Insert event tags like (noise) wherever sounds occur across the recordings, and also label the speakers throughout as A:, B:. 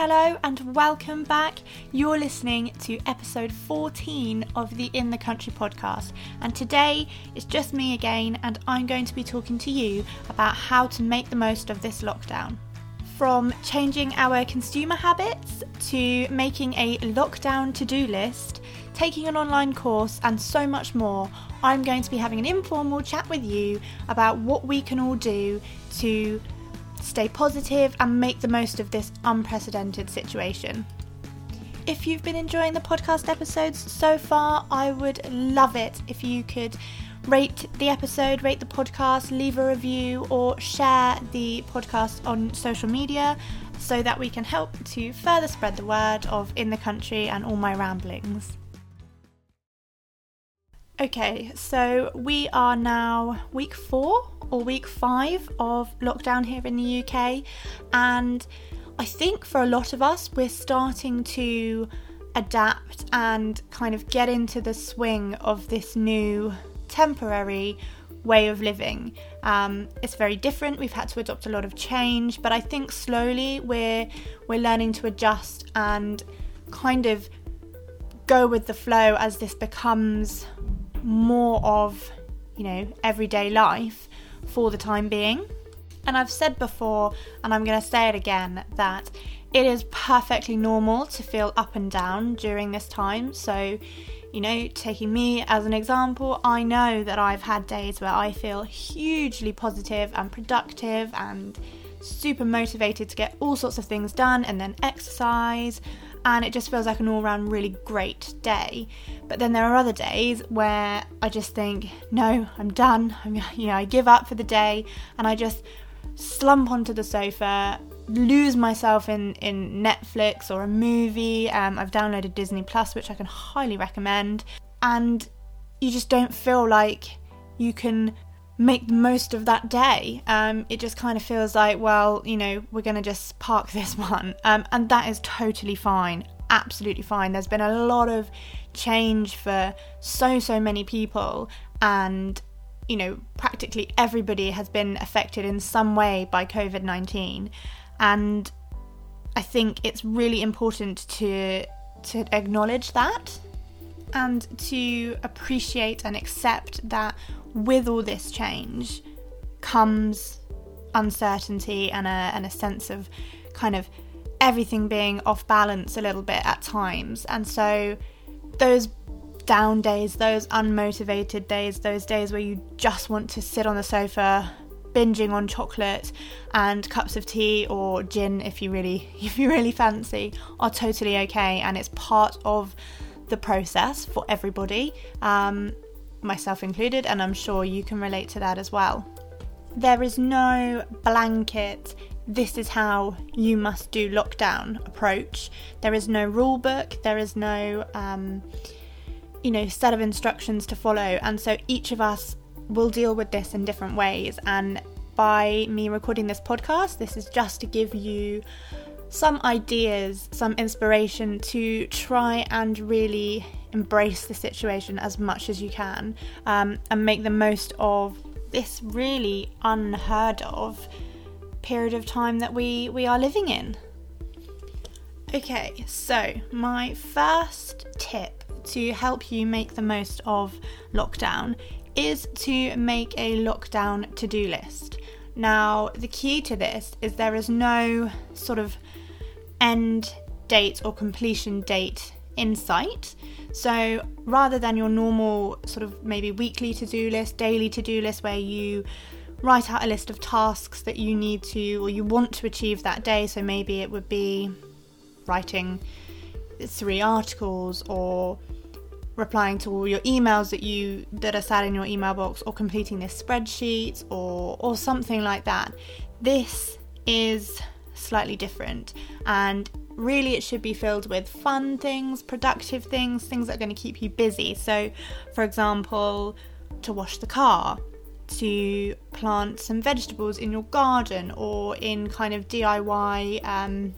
A: hello, and welcome back. You're listening to episode 14 of the In the Country podcast, and today it's just me again, and I'm going to be talking to you about how to make the most of this lockdown. From changing our consumer habits to making a lockdown to do list, taking an online course, and so much more, I'm going to be having an informal chat with you about what we can all do to stay positive and make the most of this unprecedented situation. If you've been enjoying the podcast episodes so far, I would love it if you could rate the episode, rate the podcast, leave a review, or share the podcast on social media so that we can help to further spread the word of In the Country and all my ramblings. Okay, so we are now week four or week five of lockdown here in the UK, and I think for a lot of us, we're starting to adapt and kind of get into the swing of this new temporary way of living. Um, it's very different. We've had to adopt a lot of change, but I think slowly we're we're learning to adjust and kind of go with the flow as this becomes more of, you know, everyday life for the time being. And I've said before, and I'm going to say it again, that it is perfectly normal to feel up and down during this time. So, you know, taking me as an example, I know that I've had days where I feel hugely positive and productive and super motivated to get all sorts of things done and then exercise and it just feels like an all round really great day. But then there are other days where I just think, no, I'm done. (laughs) I'm, you know, I give up for the day and I just slump onto the sofa, lose myself in, in Netflix or a movie. Um, I've downloaded Disney Plus, which I can highly recommend. And you just don't feel like you can make the most of that day. Um, it just kind of feels like, well, you know, we're going to just park (laughs) this one. Um, and that is totally fine, absolutely fine. There's been a lot of change for so, so many people. And, you know, practically everybody has been affected in some way by COVID 19. And I think it's really important to to acknowledge that and to appreciate and accept that with all this change comes uncertainty and a, and a sense of kind of everything being off balance a little bit at times. And so those down days, those unmotivated days, those days where you just want to sit on the sofa binging on chocolate and cups of tea or gin if you really (laughs) if you really fancy are totally okay and it's part of the process for everybody um, myself included, and I'm sure you can relate to that as well. There is no blanket, this is how you must do lockdown approach. There is no rule book, there is no, um, you know, set of instructions to follow, and so each of us will deal with this in different ways. And by me recording this podcast, this is just to give you some ideas, some inspiration to try and really embrace the situation as much as you can um, and make the most of this really unheard of period of time that we, we are living in. Okay, so my first tip to help you make the most of lockdown is to make a lockdown to do list. Now, the key to this is there is no sort of end date or completion date in sight. So rather than your normal sort of maybe weekly to do list, daily to do list where you write out a list of tasks that you need to or you want to achieve that day, so maybe it would be writing three articles or replying to all your emails that you that are sat in your email box or completing this spreadsheet or or something like that. This is slightly different and really it should be filled with fun things, productive things, things that are going to keep you busy. So, for example, to wash the car, to plant some vegetables in your garden or in kind of DIY um,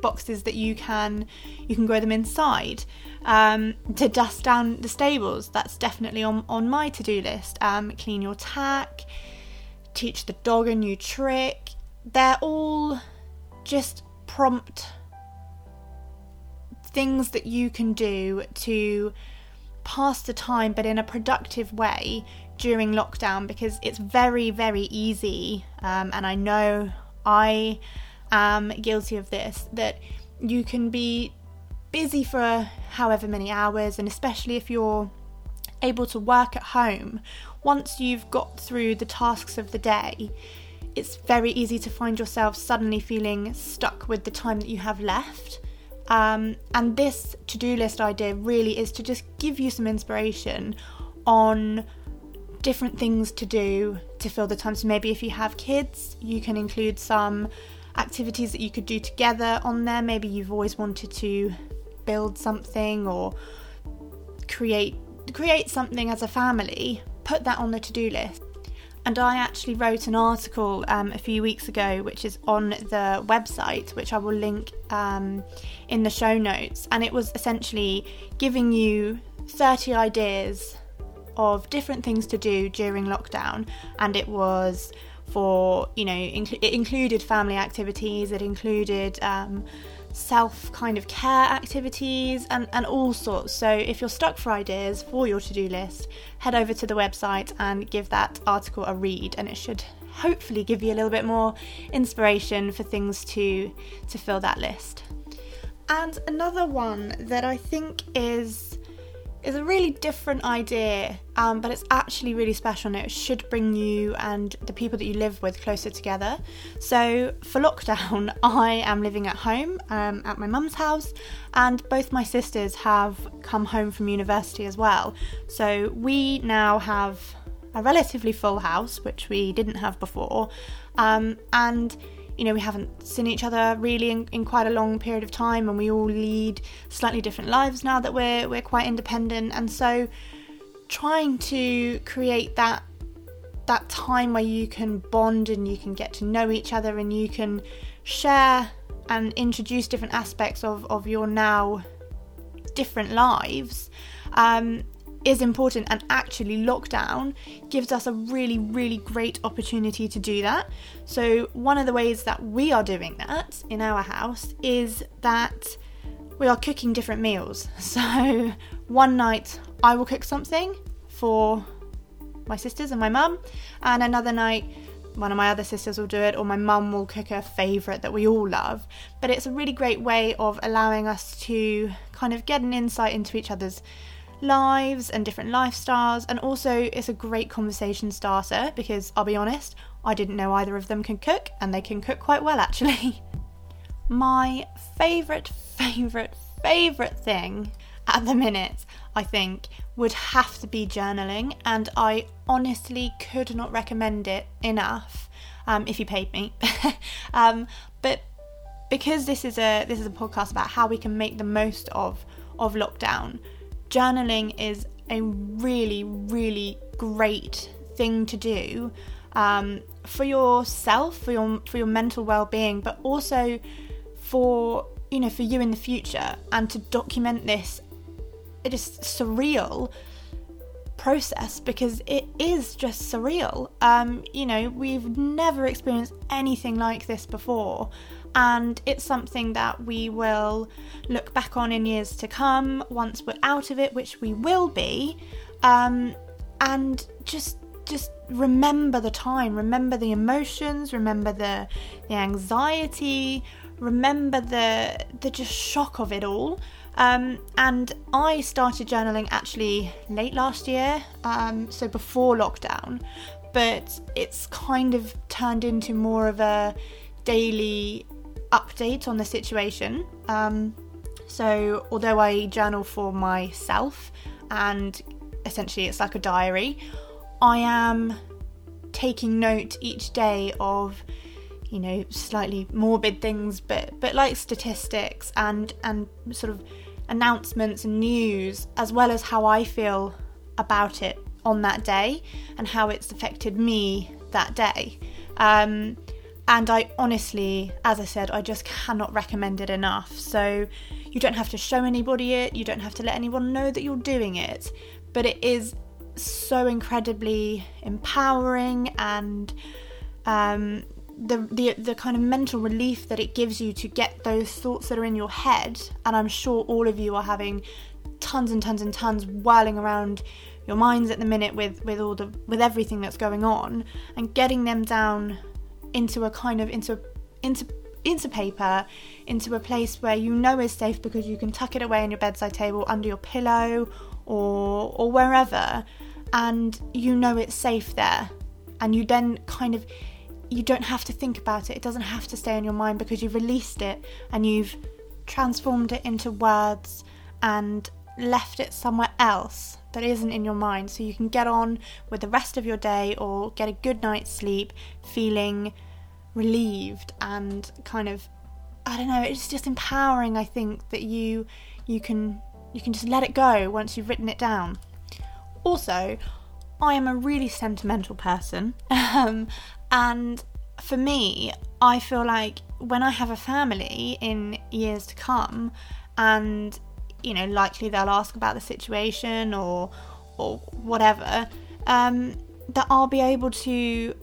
A: boxes that you can you can grow them inside. Um, to dust down the stables, that's definitely on on my to do list. Um, clean your tack, teach the dog a new trick. They're all just prompt things that you can do to pass the time but in a productive way during lockdown because it's very, very easy. Um, and I know I am guilty of this that you can be busy for however many hours, and especially if you're able to work at home, once you've got through the tasks of the day, it's very easy to find yourself suddenly feeling stuck with the time that you have left. Um, and this to do list idea really is to just give you some inspiration on different things to do to fill the time. So maybe if you have kids, you can include some activities that you could do together on there. Maybe you've always wanted to build something or create create something as a family. Put that on the to-do list. And I actually wrote an article um, a few weeks ago, which is on the website, which I will link um, in the show notes. And it was essentially giving you 30 ideas of different things to do during lockdown, and it was for you know inc- it included family activities, it included um, self kind of care activities and, and all sorts. So if you're stuck for ideas for your to do list, head over to the website and give that article a read, and it should hopefully give you a little bit more inspiration for things to to fill that list. And another one that I think is is a really different idea, um, but it's actually really special and it should bring you and the people that you live with closer together. So, for lockdown, (laughs) I am living at home um, at my mum's house, and both my sisters have come home from university as well. So, we now have a relatively full house, which we didn't have before, um, and you know, we haven't seen each other really in, in, quite a long period of time, and we all lead slightly different lives now that we're we're quite independent. And so, trying to create that that time where you can bond and you can get to know each other and you can share and introduce different aspects of of your now different lives um, is important and actually lockdown gives us a really really great opportunity to do that so one of the ways that we are doing that in our house is that we are cooking different meals (laughs) so one night i will cook something for my sisters and my mum and another night one of my other sisters will do it, or my mum will cook a favourite that we all love. But it's a really great way of allowing us to kind of get an insight into each other's lives and different lifestyles, and also it's a great conversation starter because I'll be honest, I didn't know either of them can cook, and they can cook quite well actually. (laughs) My favourite, favourite, favourite thing at the minute, I think, would have to be journaling, and I honestly could not recommend it enough um, if you paid me. (laughs) um, but because this is a this is a podcast about how we can make the most of of lockdown, journaling is a really, really great thing to do um, for yourself, for your for your mental well-being, but also for you know for you in the future, and to document this. It is surreal process because it is just surreal. Um, you know, we've never experienced anything like this before, and it's something that we will look back on in years to come once we're out of it, which we will be, um, and just just remember the time, remember the emotions, remember the the anxiety, remember the the just shock of it all. Um, and I started journaling actually late last year, um, so before lockdown, but it's kind of turned into more of a daily update on the situation. Um, so, although I journal for myself and essentially it's like a diary, I am taking note each day of you know slightly morbid things but but like statistics and and sort of announcements and news as well as how I feel about it on that day and how it's affected me that day um, and I honestly, as I said, I just cannot recommend it enough. So you don't have to show anybody it, you don't have to let anyone know that you're doing it, but it is so incredibly empowering and um, the, the the kind of mental relief that it gives you to get those thoughts that are in your head. And i'm sure all of you are having tons and tons and tons whirling around your minds at the minute with with all the with everything that's going on and getting them down into a kind of into into into paper into a place where you know is safe because you can tuck it away on your bedside table under your pillow or or wherever and you know it's safe there and you then kind of you don't have to think about it. It doesn't have to stay in your mind because you've released it and you've transformed it into words and left it somewhere else that isn't in your mind so you can get on with the rest of your day or get a good night's sleep feeling relieved and kind of I don't know it's just empowering I think that you you can you can just let it go once you've written it down. Also I am a really sentimental person (laughs) um, and for me, I feel like when I have a family in years to come, and you know, likely they'll ask about the situation or or whatever, um, that I'll be able to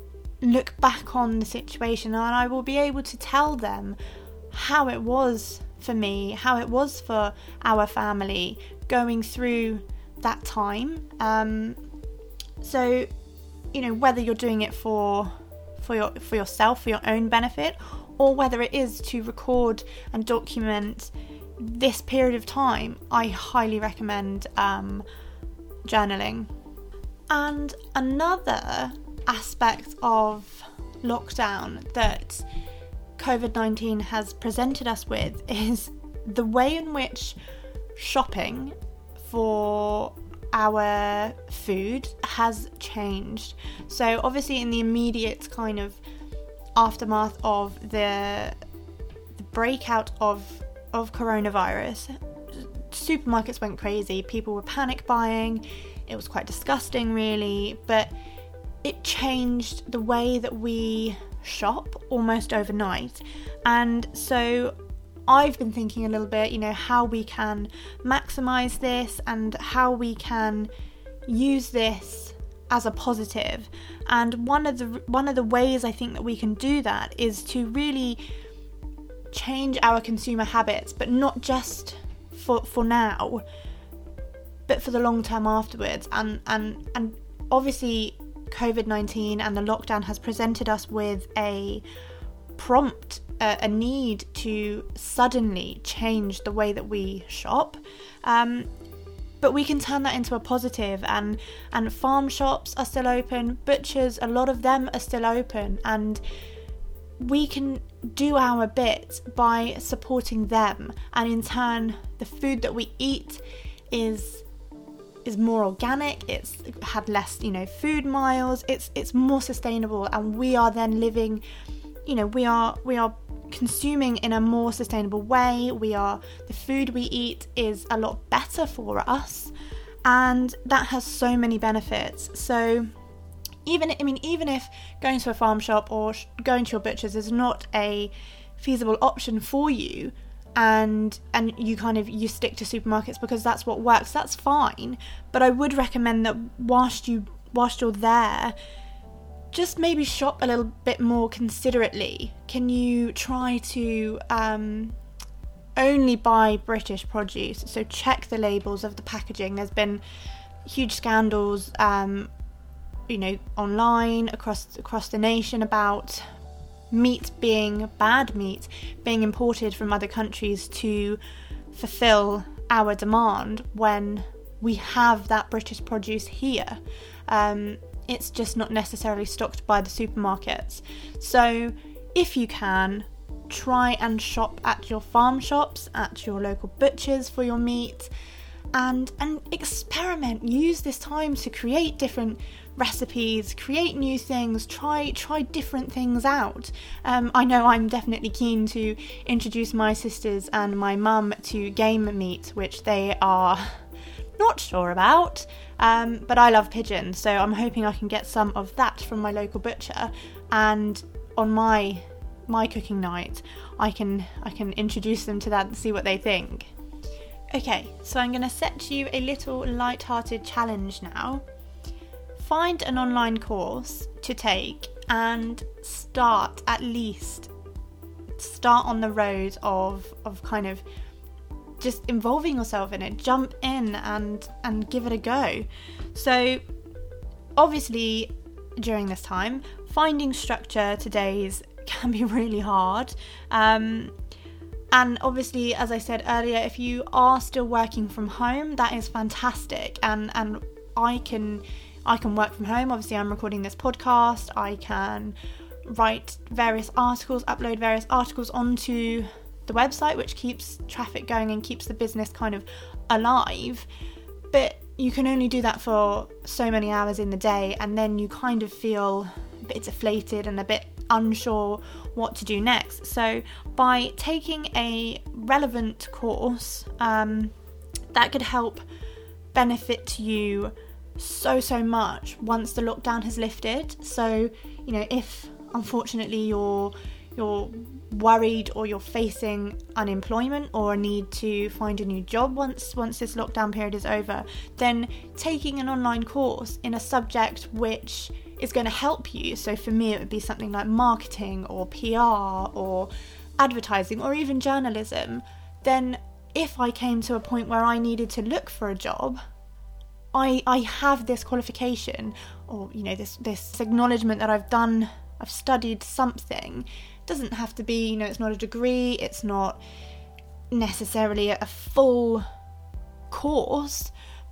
A: look back on the situation and I will be able to tell them how it was for me, how it was for our family going through that time. Um, so, you know, whether you're doing it for for your for yourself for your own benefit or whether it is to record and document this period of time i highly recommend um, journaling and another aspect of lockdown that covid-19 has presented us with (laughs) is the way in which shopping for our food has changed. So, obviously, in the immediate kind of aftermath of the, the breakout of of coronavirus, supermarkets went crazy. People were panic buying. It was quite disgusting, really, but it changed the way that we shop almost overnight. And so I've been thinking a little bit, you know, how we can maximize this and how we can use this as a positive. And one of the one of the ways I think that we can do that is to really change our consumer habits, but not just for for now, but for the long term afterwards. And and and obviously COVID nineteen and the lockdown has presented us with a prompt a, a need to suddenly change the way that we shop. Um, but we can turn that into a positive and and farm shops are still open butchers a lot of them are still open and we can do our bit by supporting them and in turn the food that we eat is is more organic it's had less you know food miles it's it's more sustainable and we are then living you know we are we are consuming in a more sustainable way. We are the food we eat is a lot better for us, and that has so many benefits. So even I mean even if going to a farm shop or going to your butcher's is not a feasible option for you and and you kind of you stick to supermarkets because that's what works that's fine but i would recommend that whilst you whilst you're there just maybe shop a little bit more considerately. Can you try to um, only buy British produce? So check the labels of the packaging. There's been huge scandals, um, you know, online across across the nation about meat being bad meat being imported from other countries to fulfill our demand when we have that British produce here. Um, it's just not necessarily stocked by the supermarkets. So, if you can, try and shop at your farm shops, at your local butchers for your meat, and and experiment. Use this time to create different recipes, create new things, try try different things out. Um, I know I'm definitely keen to introduce my sisters and my mum to game meat, which they are (laughs) not sure about. Um, but I love pigeons, so I'm hoping I can get some of that from my local butcher. And on my my cooking night, I can I can introduce them to that and see what they think. Okay, so I'm going to set you a little light-hearted challenge now. Find an online course to take and start at least start on the road of of kind of just involving yourself in it. Jump in and and give it a go. So obviously during this time finding structure to days (laughs) can be really hard. Um, and obviously as i said earlier if you are still working from home that is fantastic. And and i can i can work from home obviously i'm recording this podcast i can write various articles upload various articles onto the website, which keeps traffic going and keeps the business kind of alive. But you can only do that for so many hours in the day, and then you kind of feel a bit deflated and a bit unsure what to do next. So, by taking a relevant course, um, that could help benefit you so so much once the lockdown has lifted. So, you know, if unfortunately you're you're worried or you're facing unemployment or a need to find a new job once once this lockdown period is over, then taking an online course in a subject which is going to help you. So for me it would be something like marketing or PR or advertising or even journalism, then if I came to a point where I needed to look for a job, I I have this qualification or you know this this acknowledgement that I've done I've studied something. It doesn't have to be, you know, it's not a degree, it's not necessarily a full course,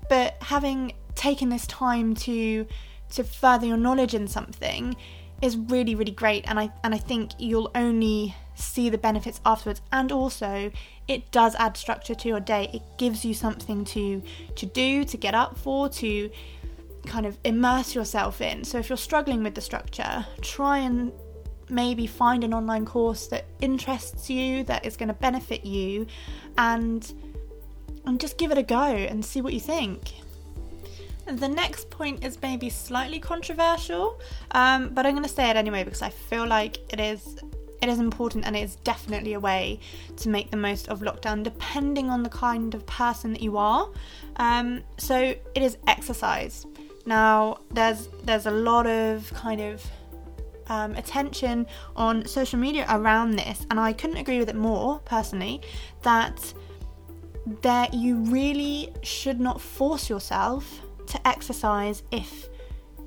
A: but having taken this time to to further your knowledge in something is really really great. And I and I think you'll only see the benefits afterwards. And also it does add structure to your day it gives you something to to do to get up for to kind of immerse yourself in so if you're struggling with the structure try and maybe find an online course that interests you, that is going to benefit you, and and just give it a go and see what you think. The next point is maybe slightly controversial, um, but I'm going to say it anyway because I feel like it is it is important and it is definitely a way to make the most of lockdown, depending on the kind of person that you are. Um, so it is exercise. Now there's there's a lot of kind of um, attention on social media around this, and I couldn't agree with it more personally. That that you really should not force yourself to exercise if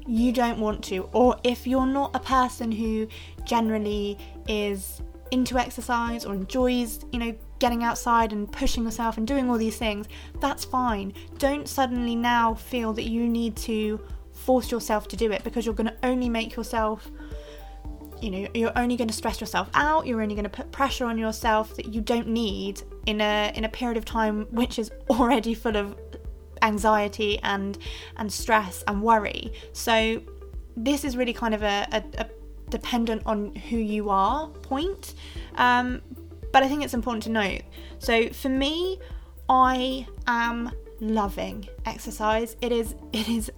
A: you don't want to, or if you're not a person who generally is into exercise or enjoys, you know, getting outside and pushing yourself and doing all these things, that's fine. Don't suddenly now feel that you need to force yourself to do it because you're going to only make yourself you know you're only going to stress yourself out you're only going to put pressure on yourself that you don't need in a in a period of time which is (laughs) already full of anxiety and and stress and worry. So this is really kind of a, a, a dependent on who you are point. Um, but i think it's important to note. So for me i am loving exercise. It is it is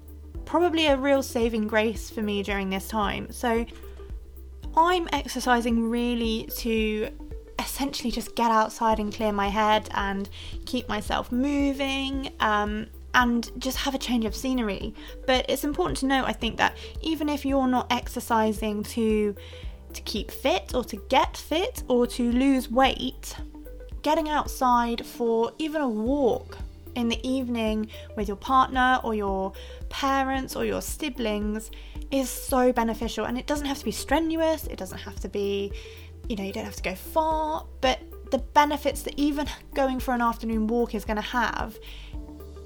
A: probably a real saving grace for me during this time. So I'm exercising really to essentially just get outside and clear my head and keep myself moving um, and just have a change of scenery. But it's important to note, I think, that even if you're not exercising to to keep fit or to get fit or to lose weight, getting outside for even a walk in the evening with your partner or your parents or your siblings is so beneficial and it doesn't have to be strenuous, it doesn't have to be, you know, you don't have to go far, but the benefits that even going for an afternoon walk is going to have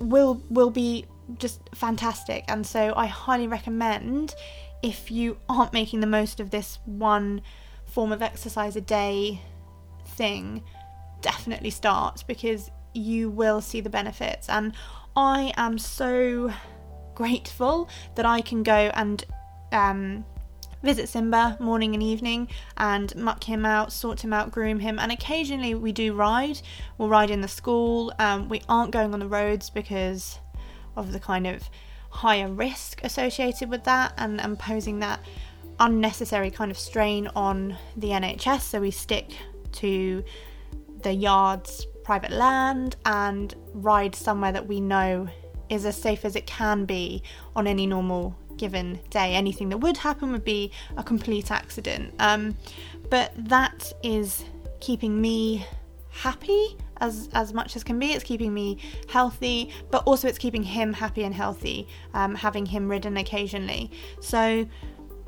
A: will will be just fantastic. And so I highly recommend if you aren't making the most of this one form of exercise a day thing definitely start because you will see the benefits. And I am so grateful that I can go and um, visit Simba morning and evening and muck him out, sort him out, groom him, and occasionally we do ride. We'll ride in the school. Um, we aren't going on the roads because of the kind of higher risk associated with that and, and posing that unnecessary kind of strain on the NHS. So we stick to the yards, private land, and ride somewhere that we know is as safe as it can be on any normal given day. Anything that would happen would be a complete accident. Um, but that is keeping me happy as as much as can be. It's keeping me healthy, but also it's keeping him happy and healthy. Um, having him ridden occasionally. So,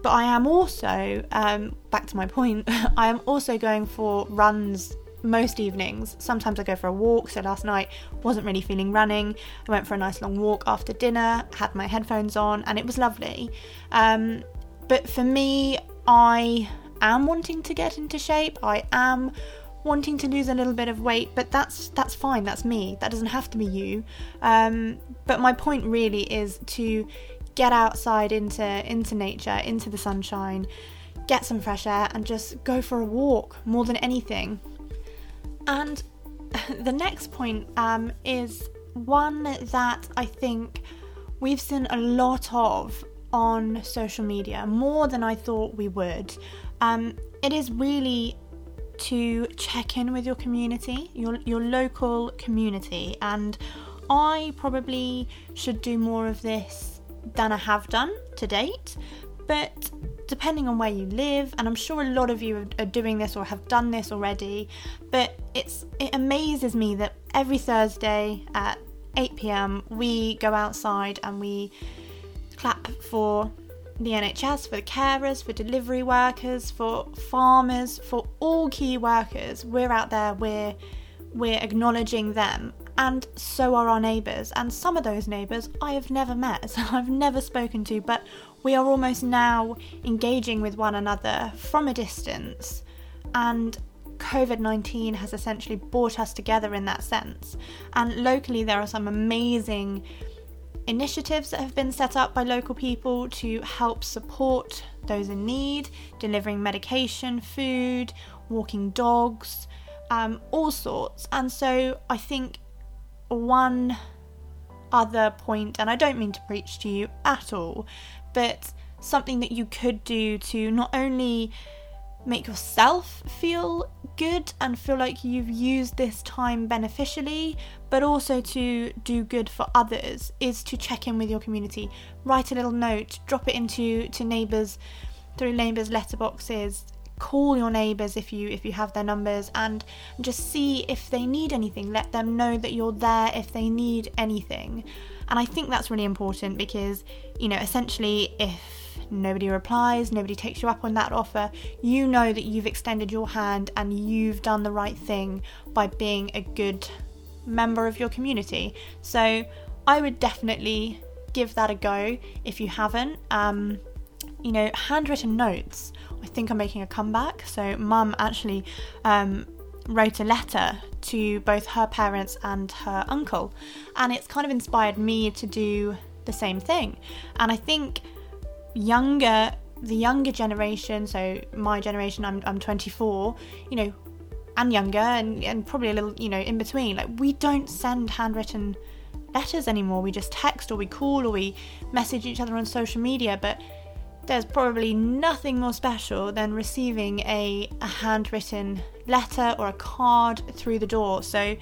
A: but I am also um, back to my point. (laughs) I am also going for runs most evenings. Sometimes I go for a walk. So last night wasn't really feeling running. I went for a nice long walk after dinner. Had my headphones on, and it was lovely. Um, but for me, I am wanting to get into shape. I am wanting to lose a little bit of weight, but that's that's fine. That's me. That doesn't have to be you. Um, but my point really is to get outside into into nature, into the sunshine, get some fresh air, and just go for a walk more than anything. And (laughs) the next point um, is one that I think we've seen a lot of on social media, more than I thought we would. Um, it is really to check in with your community, your your local community, and I probably should do more of this than I have done to date. But depending on where you live, and I'm sure a lot of you are doing this or have done this already, but it's it amazes me that every Thursday at 8 pm we go outside and we clap for the NHS, for the carers, for delivery workers, for farmers, for all key workers. We're out there, we're we're acknowledging them and so are our neighbours. And some of those neighbours I have never met, (laughs) I've never spoken to, but we are almost now engaging with one another from a distance. And COVID 19 has essentially brought us together in that sense. And locally, there are some amazing initiatives that have been set up by local people to help support those in need, delivering medication, food, walking dogs, um, all sorts. And so I think one other point, and I don't mean to preach to you at all, but something that you could do to not only make yourself feel good and feel like you've used this time beneficially, but also to do good for others is to check in with your community. Write a little note, drop it into to neighbours through neighbours' letterboxes. Call your neighbours if you if you have their numbers and just see if they need anything. Let them know that you're there if they need anything. And I think that's really important because, you know, essentially if nobody replies, nobody takes you up on that offer, you know that you've extended your hand and you've done the right thing by being a good member of your community. So I would definitely give that a go if you haven't. Um, you know, handwritten notes. I think I'm making a comeback. So, mum actually um, wrote a letter to both her parents and her uncle, and it's kind of inspired me to do the same thing. And I think younger the younger generation, so my generation, I'm, I'm 24, you know, and younger, and, and probably a little, you know, in between, like, we don't send handwritten letters anymore. We just text or we call or we message each other on social media, but there's probably nothing more special than receiving a, a handwritten letter or a card through the door. So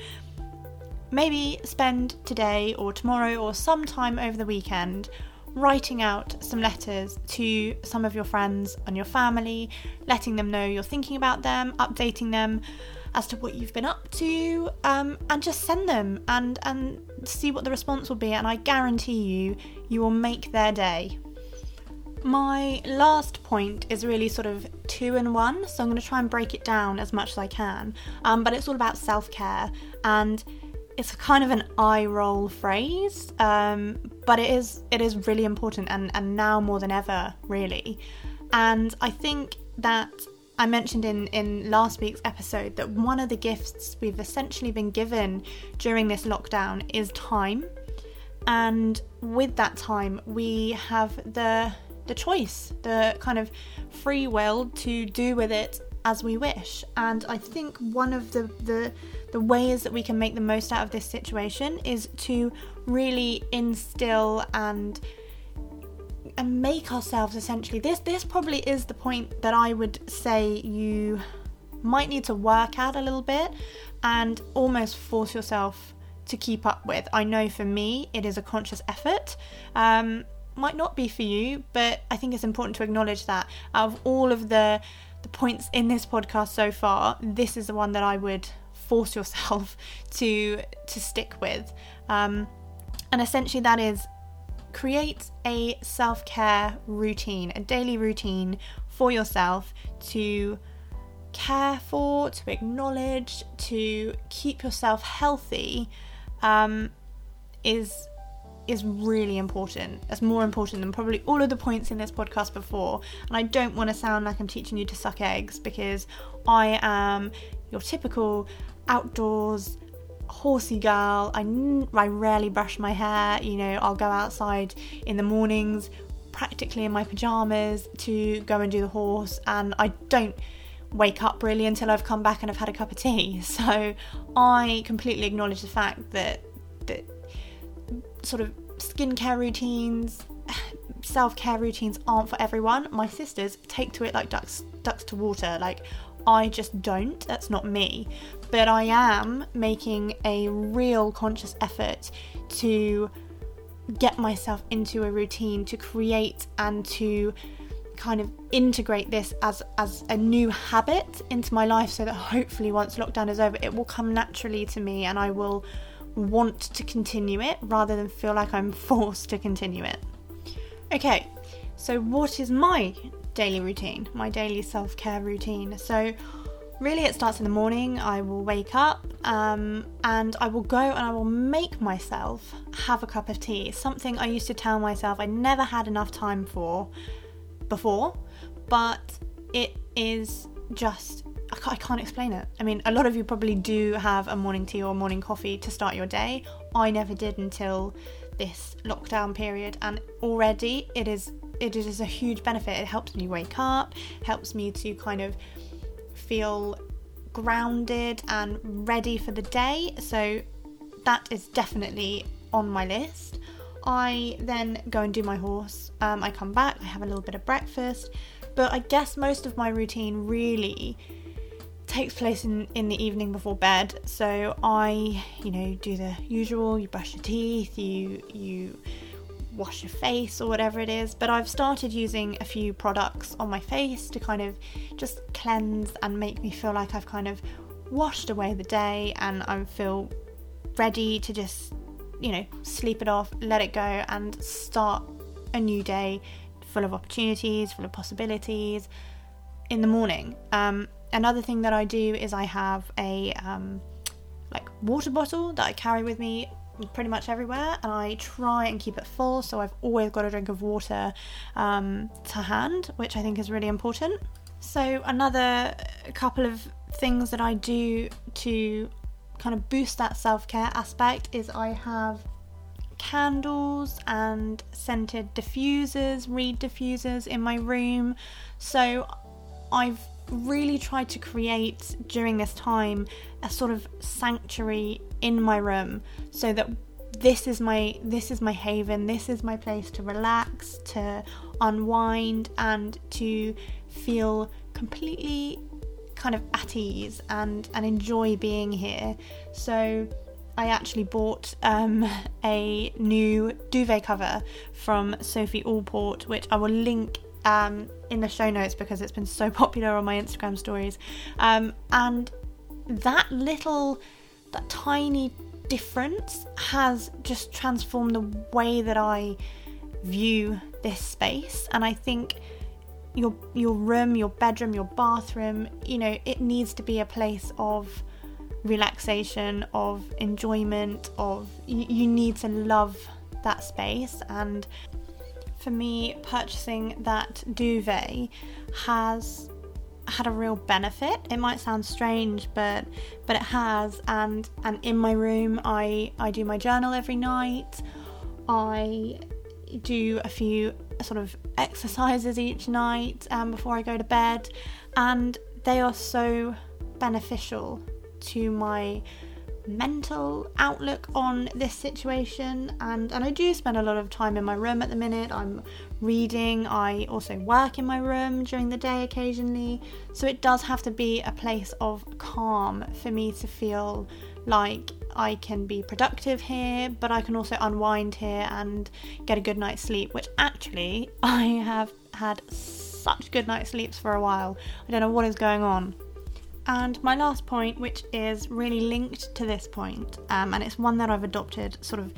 A: maybe spend today or tomorrow or sometime over the weekend writing out some letters to some of your friends and your family, letting them know you're thinking about them, updating them as to what you've been up to, um, and just send them and and see what the response will be. And I guarantee you, you will make their day. My last point is really sort of two in one, so I'm going to try and break it down as much as I can. Um, but it's all about self care and it's kind of an eye roll phrase, um, but it is it is really important and, and now more than ever, really. And I think that I mentioned in, in last week's episode that one of the gifts we've essentially been given during this lockdown is time. And with that time, we have the the choice, the kind of free will to do with it as we wish. And I think one of the, the the ways that we can make the most out of this situation is to really instill and and make ourselves essentially this this probably is the point that I would say you might need to work out a little bit and almost force yourself to keep up with. I know for me it is a conscious effort. Um, might not be for you, but I think it's important to acknowledge that out of all of the the points in this podcast so far, this is the one that I would force yourself (laughs) to to stick with. Um, and essentially, that is create a self care routine, a daily routine for yourself to care for, to acknowledge, to keep yourself healthy um, is is really important. It's more important than probably all of the points in this podcast before. And I don't want to sound like I'm teaching you to suck eggs because I am your typical outdoors horsey girl. I, I rarely brush my hair. You know, I'll go outside in the mornings, practically in my pajamas, to go and do the horse, and I don't wake up really until I've come back and I've had a cup of tea. (laughs) So I completely acknowledge the fact that that sort of skincare routines, (sighs) self care routines aren't for everyone. My sisters take to it like ducks ducks to water. Like I just don't. That's not me. But I am making a real conscious effort to get myself into a routine, to create and to kind of integrate this as as a new habit into my life so that hopefully once lockdown is over it will come naturally to me and I will want to continue it rather than feel like I'm (laughs) forced to continue it. Okay, so what is my daily routine, my daily self care routine? So, really, it starts in the morning. I will wake up um, and I will go and I will make myself have a cup of tea. Something I used to tell myself I never had enough time for before, but it is just I can't explain it. I mean, a lot of you probably do have a morning tea or morning coffee to start your day. I never did until this lockdown period, and already it is it is a huge benefit. It helps me wake up, helps me to kind of feel grounded and ready for the day. So that is definitely on my list. I then go and do my horse. Um, I come back, I have a little bit of breakfast, but I guess most of my routine really takes place in, in the evening before bed. So I, you know, do the usual, you brush your teeth, you you wash your face or whatever it is. But I've started using a few products on my face to kind of just cleanse and make me feel like I've kind of washed away the day and I feel ready to just, you know, sleep it off, let it go and start a new day full of opportunities, full of possibilities in the morning. Um, another thing that I do is I have a um, like water bottle that I carry with me pretty much everywhere and I try and keep it full so I've always got a drink of water um, to hand which I think is really important. So another couple of things that I do to kind of boost that self-care aspect is I have candles and scented diffusers reed diffusers in my room. So I've really tried to create during this time a sort of sanctuary in my room so that this is my this is my haven this is my place to relax to unwind and to feel completely kind of at ease and and enjoy being here. So I actually bought um, (laughs) a new duvet cover from Sophie Allport, which I will link um, in the show notes because it's been so (laughs) popular on my Instagram stories. Um, and that little, that tiny difference has just transformed the way that I view this space. And I think your your room, your bedroom, your bathroom, you know, it needs to be a place of relaxation, of enjoyment, of you, you need to love that space and for me, purchasing that duvet has had a real benefit. It might sound strange, but but it has. And and in my room, I I do my journal every night. I do a few sort of exercises each night um, before I go to bed, and they are so beneficial to my mental outlook on this situation and and I do spend a lot of time in my room at the minute I'm reading I also work in my room during the day occasionally so it does have to be a place of calm for me to feel like I can be productive here, but I can also unwind here and get a good night's sleep, which actually (laughs) I have had such good night's sleeps for a while. I don't know what is going on. And my last point, which is really linked to this point, um, and it's one that I've adopted sort of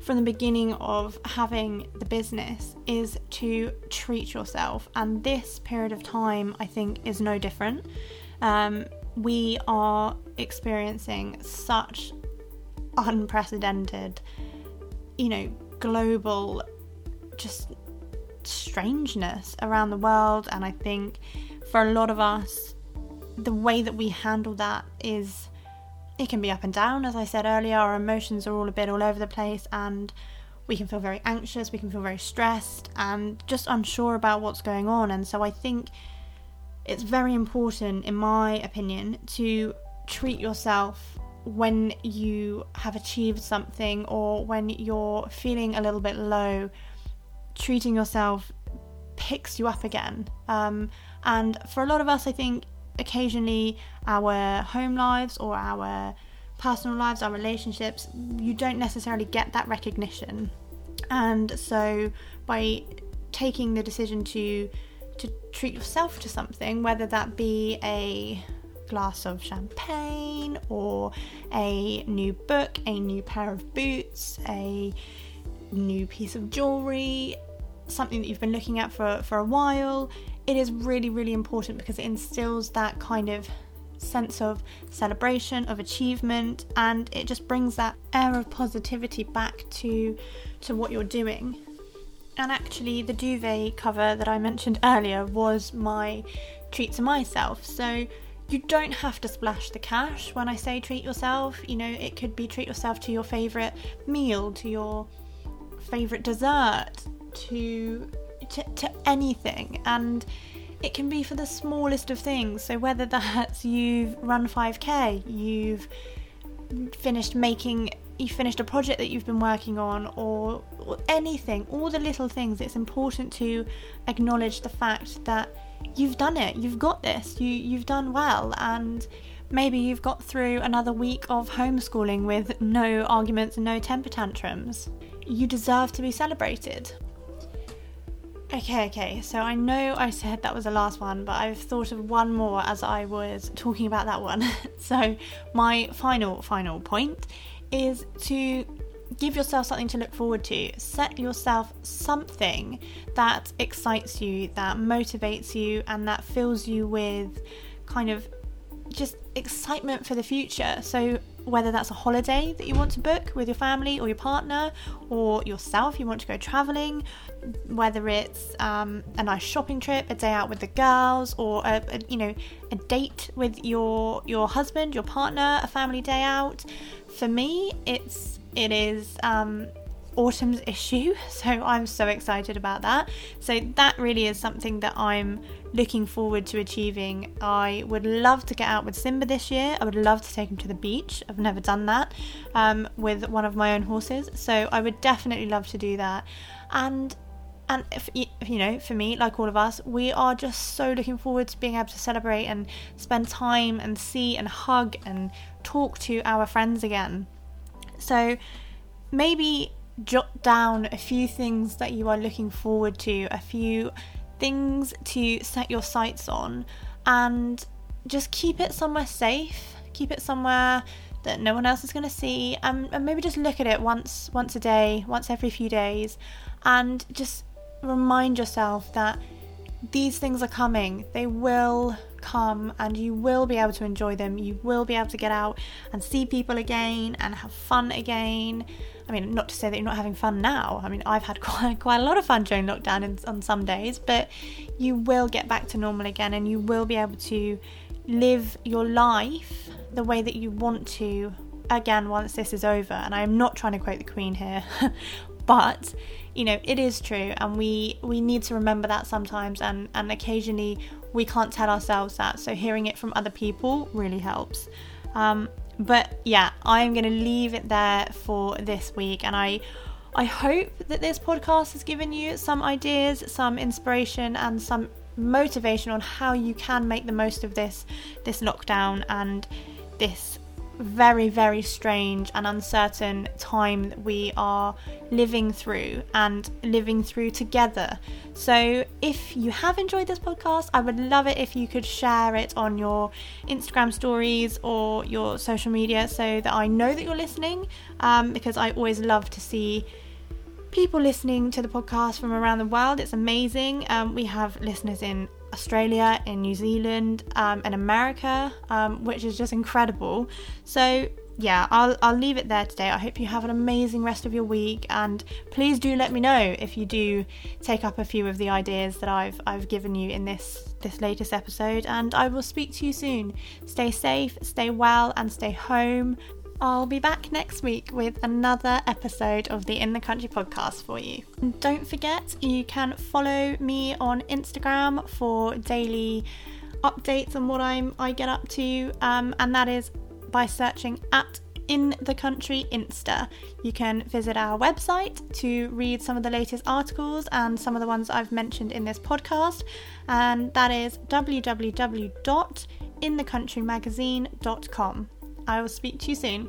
A: from the beginning of having the business, is to treat yourself. And this period of time, I think, is no different. Um, we are experiencing such unprecedented, you know, global just strangeness around the world. And I think for a lot of us, the way that we handle that is it can be up and down as i said earlier our emotions are all a bit all over the place and we can feel very anxious we can feel very stressed and just unsure about what's going on. And so i think it's very important in my opinion to treat yourself when you have achieved something or when you're feeling a little bit low treating yourself picks you up again. Um, and for a lot of us i think occasionally our home lives or our personal lives, our relationships, you don't necessarily get that recognition. And so by taking the decision to to treat yourself to something, whether that be a glass of champagne or a new book, a new pair of boots, a new piece of jewelry, something that you've been looking at for, for a while, it is really, really important because it instills that kind of sense of celebration, of achievement, and it just brings that air of positivity back to to what you're doing. And actually, the duvet cover that I mentioned earlier was my treat to myself. So you don't have to splash the cash when I say treat yourself. You know, it could be treat yourself to your favourite meal, to your favourite dessert, to to, to anything. And it can be for the smallest of things. So, whether that's you've run 5k, you've finished making, you finished a project that you've been working on, or, or anything, all the little things, it's important to acknowledge the fact that you've done it, you've got this, you, you've done well, and maybe you've got through another week of homeschooling with no arguments and no temper tantrums. You deserve to be celebrated. Okay, okay, so I know I said that was the last one, but I've thought of one more as I was talking about that one. (laughs) so, my final, final point is to give yourself something to look forward to. Set yourself something that excites you, that motivates you, and that fills you with kind of just excitement for the future. So, whether that's a holiday that you want to book with your family or your partner or yourself, you want to go traveling, whether it's um, a nice shopping trip, a day out with the girls, or a, a, you know a date with your your husband, your partner, a family day out. For me, it's it is um, autumn's issue, (laughs) so I'm so excited about that. So that really is something that I'm looking forward to achieving. I would love to get out with Simba this year. I would love to take him to the beach. I've never done that um, with one of my own horses, so I would definitely love to do that. And and if, you know, for me, like all of us, we are just so looking forward to being able to celebrate and spend time and see and hug and talk to our friends again. So maybe jot down a few things that you are looking forward to, a few things to set your sights on, and just keep it somewhere safe. Keep it somewhere that no one else is going to see, and, and maybe just look at it once, once a day, once every few days, and just remind yourself that these things are coming. They will come and you will be able to enjoy them. You will be able to get out and see people again and have fun again. I mean, not to say that you're not having fun now. I mean, I've had (laughs) quite, quite a lot of fun during lockdown in, on some days, but you will get back to normal again and you will be able to live your life the way that you want to again once this is over. And I am not trying to quote the Queen here, (laughs) but you know it is true and we we need to remember that sometimes and and occasionally we can't tell ourselves that so hearing it from other people really helps. Um, but yeah i'm going to leave it there for this week and i i hope that this podcast has given you some ideas some inspiration and some motivation on how you can make the most of this this lockdown and this very, very strange and uncertain time that we are living through and living through together. So, if you have enjoyed this podcast, I would love it if you could share it on your Instagram stories or your social media so that I know that you're listening um, because I always love to see people listening to the podcast from around the world. It's amazing. Um, we have listeners in Australia, in New Zealand, um, and America, um, which is just incredible. So, yeah, I'll, I'll leave it there today. I hope you have an amazing rest of your week, and please do let me know if you do take up a few of the ideas that I've I've given you in this this latest episode. And I will speak to you soon. Stay safe, stay well, and stay home. I'll be back next week with another episode of the In the Country podcast for you. And don't forget, you can follow me on Instagram for daily updates on what I'm I get up to, um, and that is by searching at in the country Insta. You can visit our website to read some of the latest articles and some of the ones I've mentioned in this podcast, and that is www.inthecountrymagazine.com. I will speak to you soon.